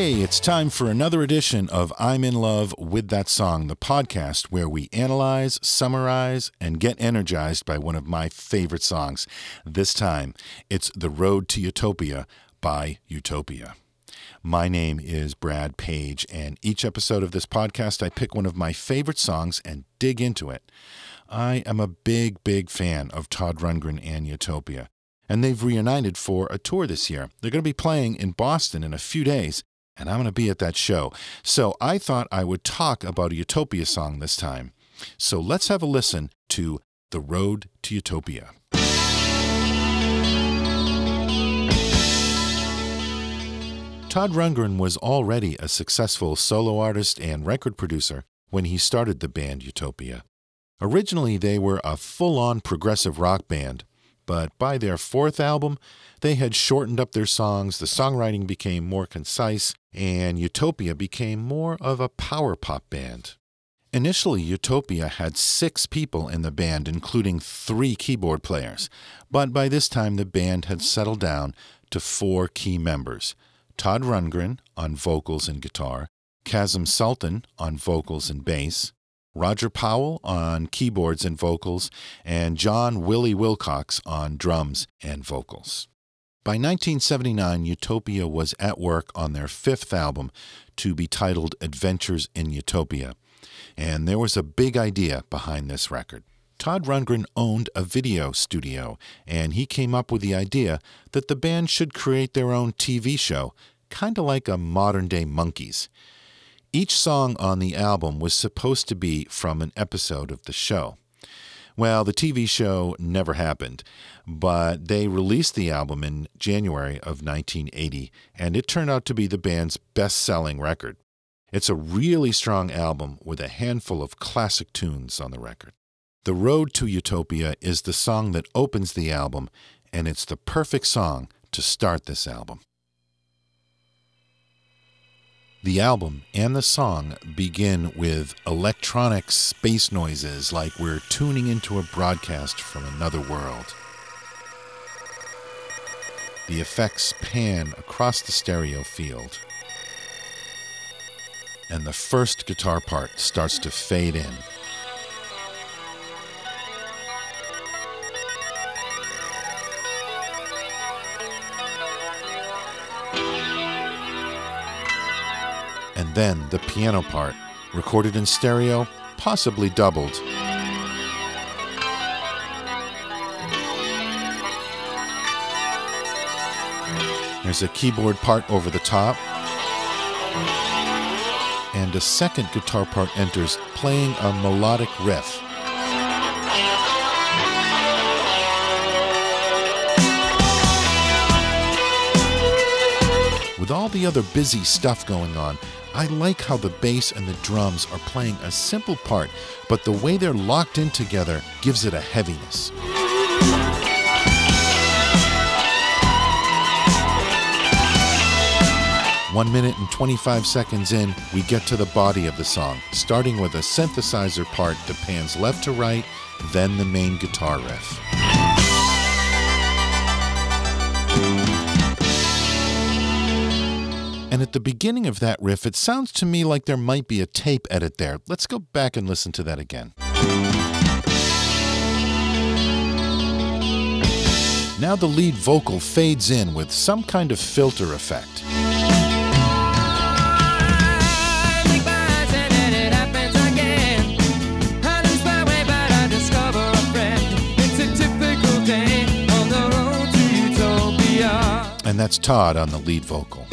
Hey, it's time for another edition of I'm in Love with That Song, the podcast where we analyze, summarize, and get energized by one of my favorite songs. This time, it's The Road to Utopia by Utopia. My name is Brad Page, and each episode of this podcast, I pick one of my favorite songs and dig into it. I am a big, big fan of Todd Rundgren and Utopia and they've reunited for a tour this year. They're going to be playing in Boston in a few days, and I'm going to be at that show. So I thought I would talk about a Utopia song this time. So let's have a listen to The Road to Utopia. Todd Rundgren was already a successful solo artist and record producer when he started the band Utopia. Originally, they were a full on progressive rock band, but by their fourth album, they had shortened up their songs, the songwriting became more concise, and Utopia became more of a power pop band. Initially, Utopia had six people in the band, including three keyboard players, but by this time the band had settled down to four key members Todd Rundgren on vocals and guitar, Kasim Sultan on vocals and bass, Roger Powell on keyboards and vocals, and John Willie Wilcox on drums and vocals. By 1979, Utopia was at work on their fifth album to be titled Adventures in Utopia, and there was a big idea behind this record. Todd Rundgren owned a video studio, and he came up with the idea that the band should create their own TV show, kind of like a modern day Monkees. Each song on the album was supposed to be from an episode of the show. Well, the TV show never happened, but they released the album in January of 1980, and it turned out to be the band's best selling record. It's a really strong album with a handful of classic tunes on the record. The Road to Utopia is the song that opens the album, and it's the perfect song to start this album. The album and the song begin with electronic space noises like we're tuning into a broadcast from another world. The effects pan across the stereo field, and the first guitar part starts to fade in. Then the piano part, recorded in stereo, possibly doubled. There's a keyboard part over the top, and a second guitar part enters, playing a melodic riff. With all the other busy stuff going on, I like how the bass and the drums are playing a simple part, but the way they're locked in together gives it a heaviness. One minute and 25 seconds in, we get to the body of the song, starting with a synthesizer part that pans left to right, then the main guitar riff. And at the beginning of that riff, it sounds to me like there might be a tape edit there. Let's go back and listen to that again. Now the lead vocal fades in with some kind of filter effect. And that's Todd on the lead vocal.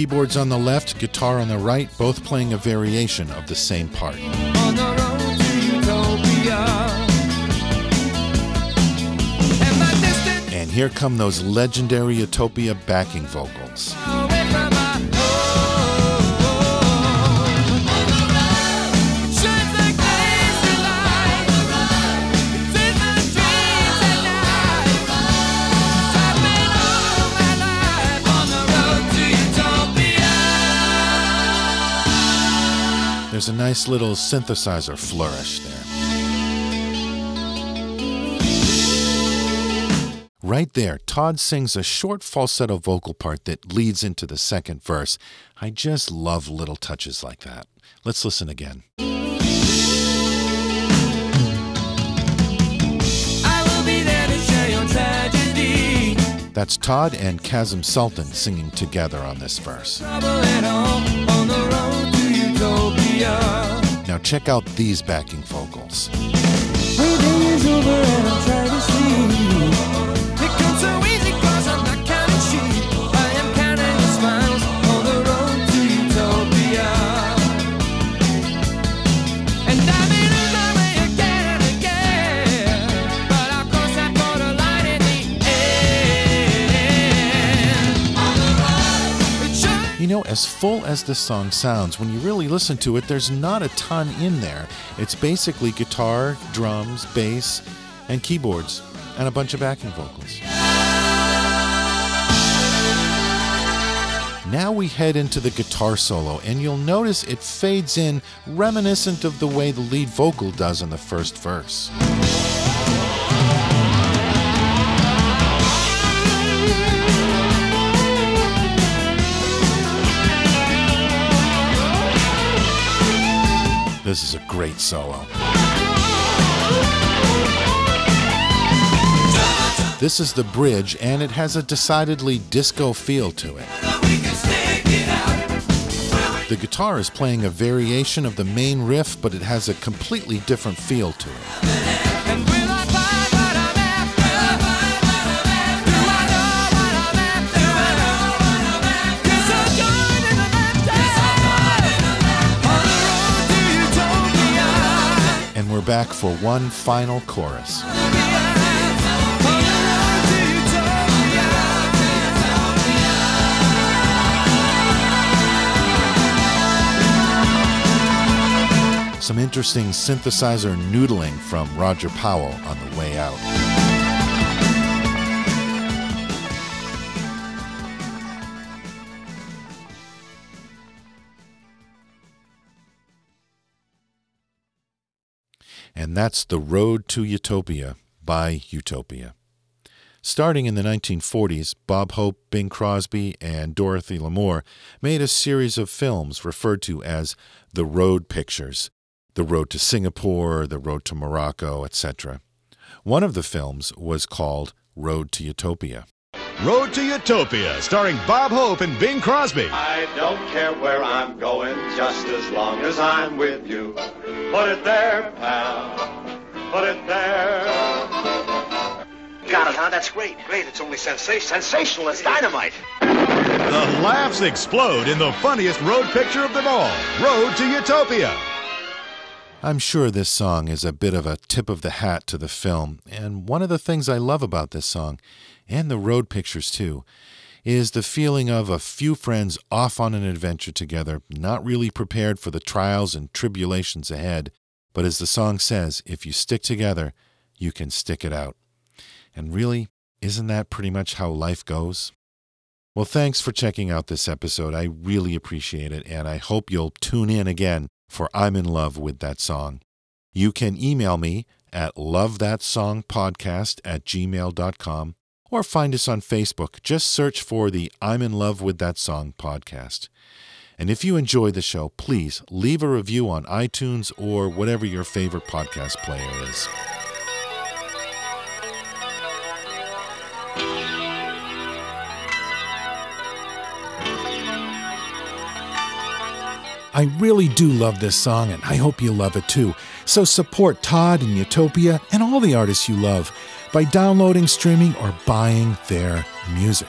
Keyboards on the left, guitar on the right, both playing a variation of the same part. And here come those legendary Utopia backing vocals. There's a nice little synthesizer flourish there. Right there, Todd sings a short falsetto vocal part that leads into the second verse. I just love little touches like that. Let's listen again. That's Todd and Kasim Sultan singing together on this verse. Now check out these backing vocals. Know, as full as this song sounds, when you really listen to it, there's not a ton in there. It's basically guitar, drums, bass, and keyboards, and a bunch of backing vocals. Now we head into the guitar solo, and you'll notice it fades in reminiscent of the way the lead vocal does in the first verse. This is a great solo. This is the bridge, and it has a decidedly disco feel to it. The guitar is playing a variation of the main riff, but it has a completely different feel to it. Back for one final chorus. Some interesting synthesizer noodling from Roger Powell on the way out. And that's The Road to Utopia by Utopia. Starting in the 1940s, Bob Hope, Bing Crosby, and Dorothy Lamour made a series of films referred to as the Road Pictures The Road to Singapore, The Road to Morocco, etc. One of the films was called Road to Utopia. Road to Utopia, starring Bob Hope and Bing Crosby. I don't care where I'm going, just as long as I'm with you. Put it there, pal. Put it there. Got it, huh? That's great. Great. It's only sensation. Sensational. It's dynamite. The laughs explode in the funniest road picture of them all Road to Utopia. I'm sure this song is a bit of a tip of the hat to the film, and one of the things I love about this song and the road pictures too, is the feeling of a few friends off on an adventure together, not really prepared for the trials and tribulations ahead. But as the song says, if you stick together, you can stick it out. And really, isn't that pretty much how life goes? Well, thanks for checking out this episode. I really appreciate it, and I hope you'll tune in again for I'm in love with that song. You can email me at lovethatsongpodcast at gmail.com or find us on Facebook. Just search for the I'm in Love with That Song podcast. And if you enjoy the show, please leave a review on iTunes or whatever your favorite podcast player is. I really do love this song, and I hope you love it too. So support Todd and Utopia and all the artists you love by downloading, streaming, or buying their music.